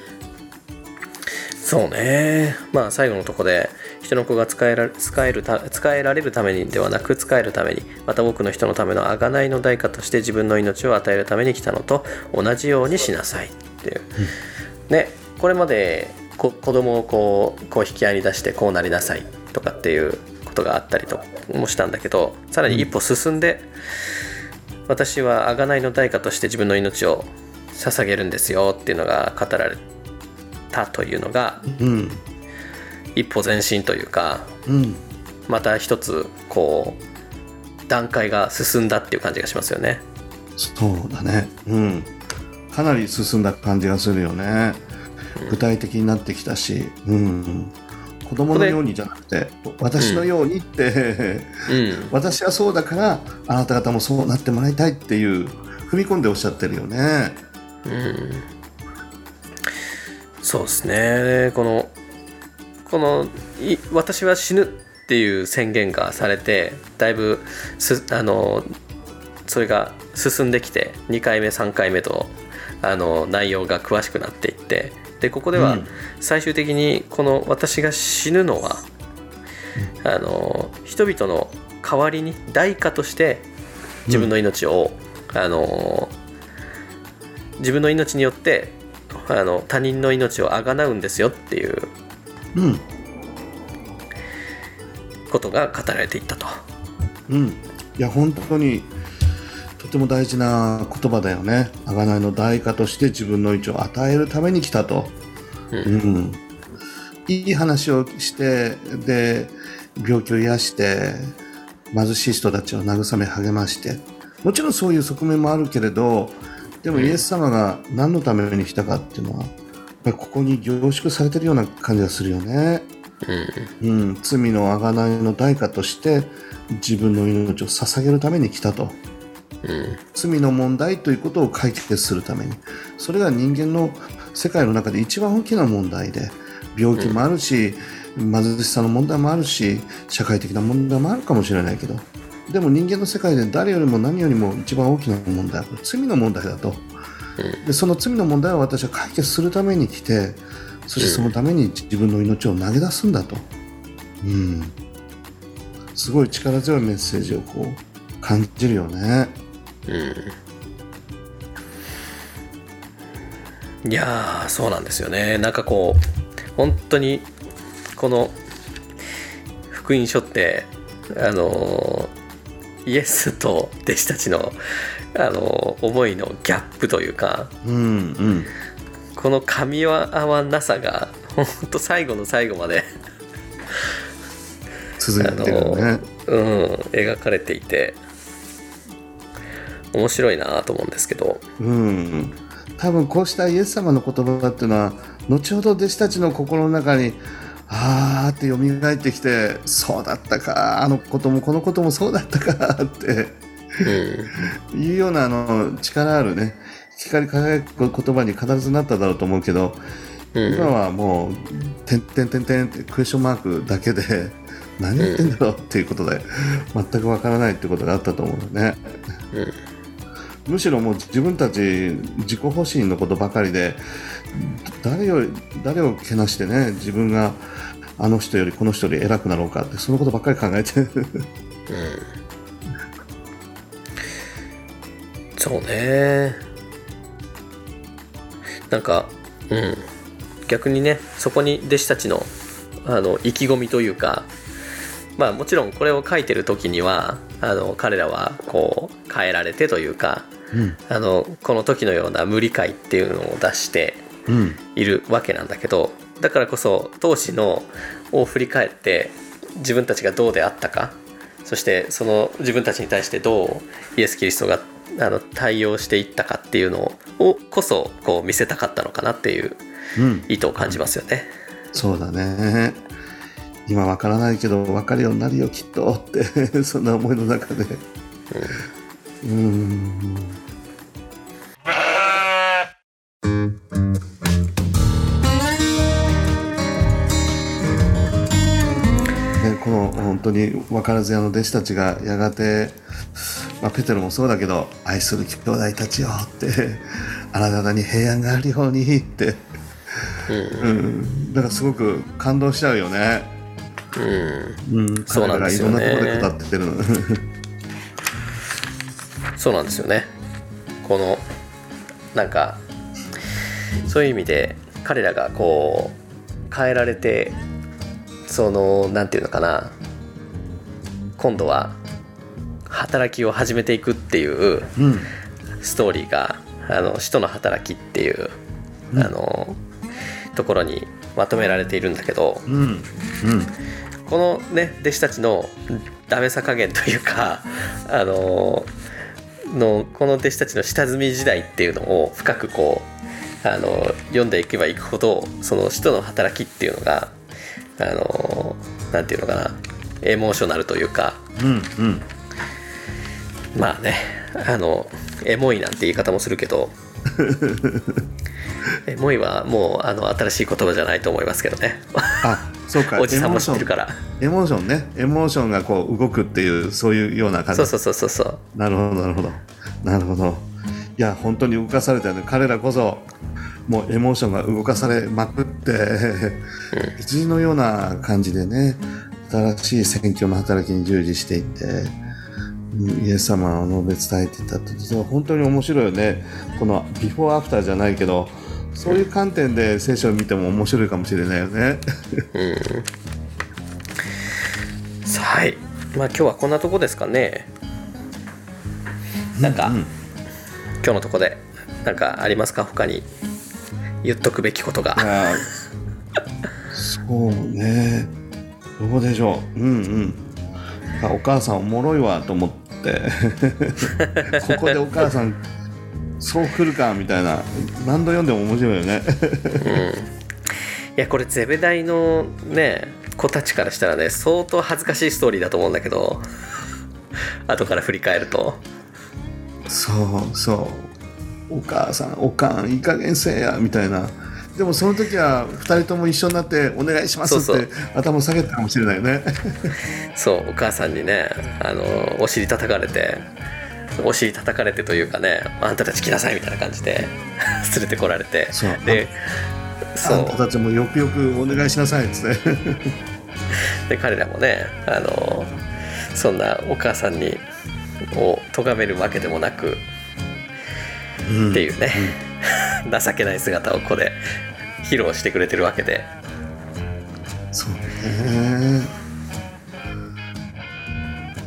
そうね。まあ最後のとこで人の子が使えら使えるた使えられるためにではなく使えるためにまた多くの人のための贖いの代価として自分の命を与えるために来たのと同じようにしなさい。っていう、ねこれまでこ子供をこうこう引き合いに出してこうなりなさい。とかっていうことがあったりともしたんだけどさらに一歩進んで、私は贖いの代価として自分の命を捧げるんですよっていうのが語られたというのがうん、一歩前進というかうん、また一つこう段階が進んだっていう感じがしますよね。そうだね。うん。かなり進んだ感じがするよね。具体的になってきたし、うん。子供のようにじゃなくて、私のようにって、うん、私はそうだから、あなた方もそうなってもらいたいっていう、踏み込んでおっしゃってるよね。うん、そうですねこのこのい私は死ぬっていう宣言がされてだいぶすあのそれが進んできて2回目3回目とあの内容が詳しくなっていってでここではうん。最終的にこの私が死ぬのは、あの人々の代わりに代価として自分の命を、あの自分の命によってあの他人の命をあがなうんですよっていううん。ことが語られていったと。うん。いや、本当に、とても大事な言葉だよね。贖いの代価として自分の命を与えるために来たと。うん。いい話をして、で、病気を癒して、貧しい人たちを慰め励まして、もちろんそういう側面もあるけれど、でもイエス様が何のために来たかっていうのは、ぱりここに凝縮されてるような感じがするよね。うん。うん、罪の贖いの代価として自分の命を捧げるために来たと。うん。罪の問題ということを解決するために。それが人間の世界の中で一番大きな問題で病気もあるし、貧しさの問題もあるし社会的な問題もあるかもしれないけどでも人間の世界で誰よりも何よりも一番大きな問題は罪の問題だとでその罪の問題を私は解決するために来てそしてそのために自分の命を投げ出すんだと、うん、すごい力強いメッセージをこう感じるよね。いやーそうなんですよね。なんかこう本当にこの福音書ってあのーイエスと弟子たちの、あのー思いのギャップというかうんうん。この噛み合わなさが本当最後の最後まで続いてるよねうん描かれていて面白いなと思うんですけど。うん。多分こうしたイエス様の言葉っていうのは後ほど弟子たちの心の中にあーって蘇ってきてそうだったかあのこともこのこともそうだったかってうん。いうようなあの力あるね光り輝く言葉に必ずなっただろうと思うけど、うん。今はもう「てんてんてんてん」ってクエスチョンマークだけで何言ってんだろうっていうことで全くわからないってことがあったと思うのね。むしろもう自分たち自己保身のことばかりで誰より誰をけなしてね自分があの人よりこの人より偉くなろうかってそのことばっかり考えて。そうね。なんかうん。逆にねそこに弟子たちのあの意気込みというかまあもちろんこれを書いてる時にはあの彼らはこう変えられてというかうん。あのこの時のような無理解っていうのを出してうんいるわけなんだけどだからこそ当時のを振り返って自分たちがどうであったかそしてその自分たちに対してどうイエス・キリストがあの対応していったかっていうのをこそこう見せたかったのかなっていううん。意図を感じますよね。そうだね。今わからないけど分かるようになるよきっと。って そんな思いの中で。うーん当に分からず屋の弟子たちがやがて、まあ、ペテロもそうだけど愛する兄弟たちよって あなた方に平安があるようにって、うん、だからすごく感動しちゃうよね。うん、うん、そうなんですいろんなところで語ってるの。そうなんですよね。このなんかそういう意味で彼らがこう変えられてそのなんていうのかな今度は働きを始めていくっていううん、ストーリーが「あの使徒の働き」っていう、うん。あのところにまとめられているんだけどうん、うん、このね弟子たちのダメさ加減というかあののこの弟子たちの下積み時代っていうのを深くこうあの読んでいけばいくほどその使徒の働きっていうのがあのなんていうのかなエモーショナルというかうん、うん。まあねあのエモいなんて言い方もするけど エモいはもうあの新しい言葉じゃないと思いますけどねあ、そうか。おじさんも知ってるからエモーションね。エモーションがこう動くっていう、そういうような感じ。そうそうそうそうそうなるほど、なるほど。なるほど。いや、本当に動かされたよね。彼らこそ、もうエモーションが動かされまくって、一時のような感じでね、新しい宣教の働きに従事していって、うんイエス様の述べ伝えていったって、本当に面白いよね。このビフォーアフターじゃないけど、そういう観点で聖書を見ても面白いかもしれないよね。さあはい。まあ今日はこんなとこですかね。なんか、うん。今日のとこでなんかありますか？他に。言っとくべきことが。そうねどうでしょう？うんうん。あお母さんおもろいわと思って。ここでお母さんそう来るかみたいな。何度読んでも面白いよね。いやこれゼベダイのね子たちからしたらね相当恥ずかしいストーリーだと思うんだけど後から振り返ると。そうそう。お母さんおかんいい加減せえやみたいなでもその時は2人とも一緒になってお願いしますって頭下げたかもしれないよね。そうお母さんにねあのお尻叩かれてお尻叩かれてというかねあんたたち来なさいみたいな感じで 連れてこられて。そう。であそう。んたたちもよくよくお願いしなさいっつって。で彼らもねあのそんなお母さんにを咎めるわけでもなくうん。っていうね、情けない姿をここで披露してくれてるわけでそうね。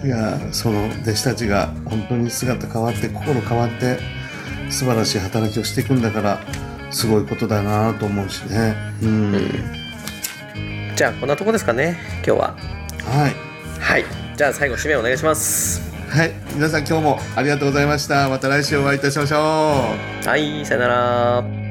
いや、その弟子たちが本当に姿変わって、心変わって、素晴らしい働きをしていくんだから、すごいことだなと思うしね。うん。じゃあこんなとこですかね今日ははい。じゃあ最後締めお願いしますはい皆さん今日もありがとうございました。また来週お会いいたしましょう。はいさよなら。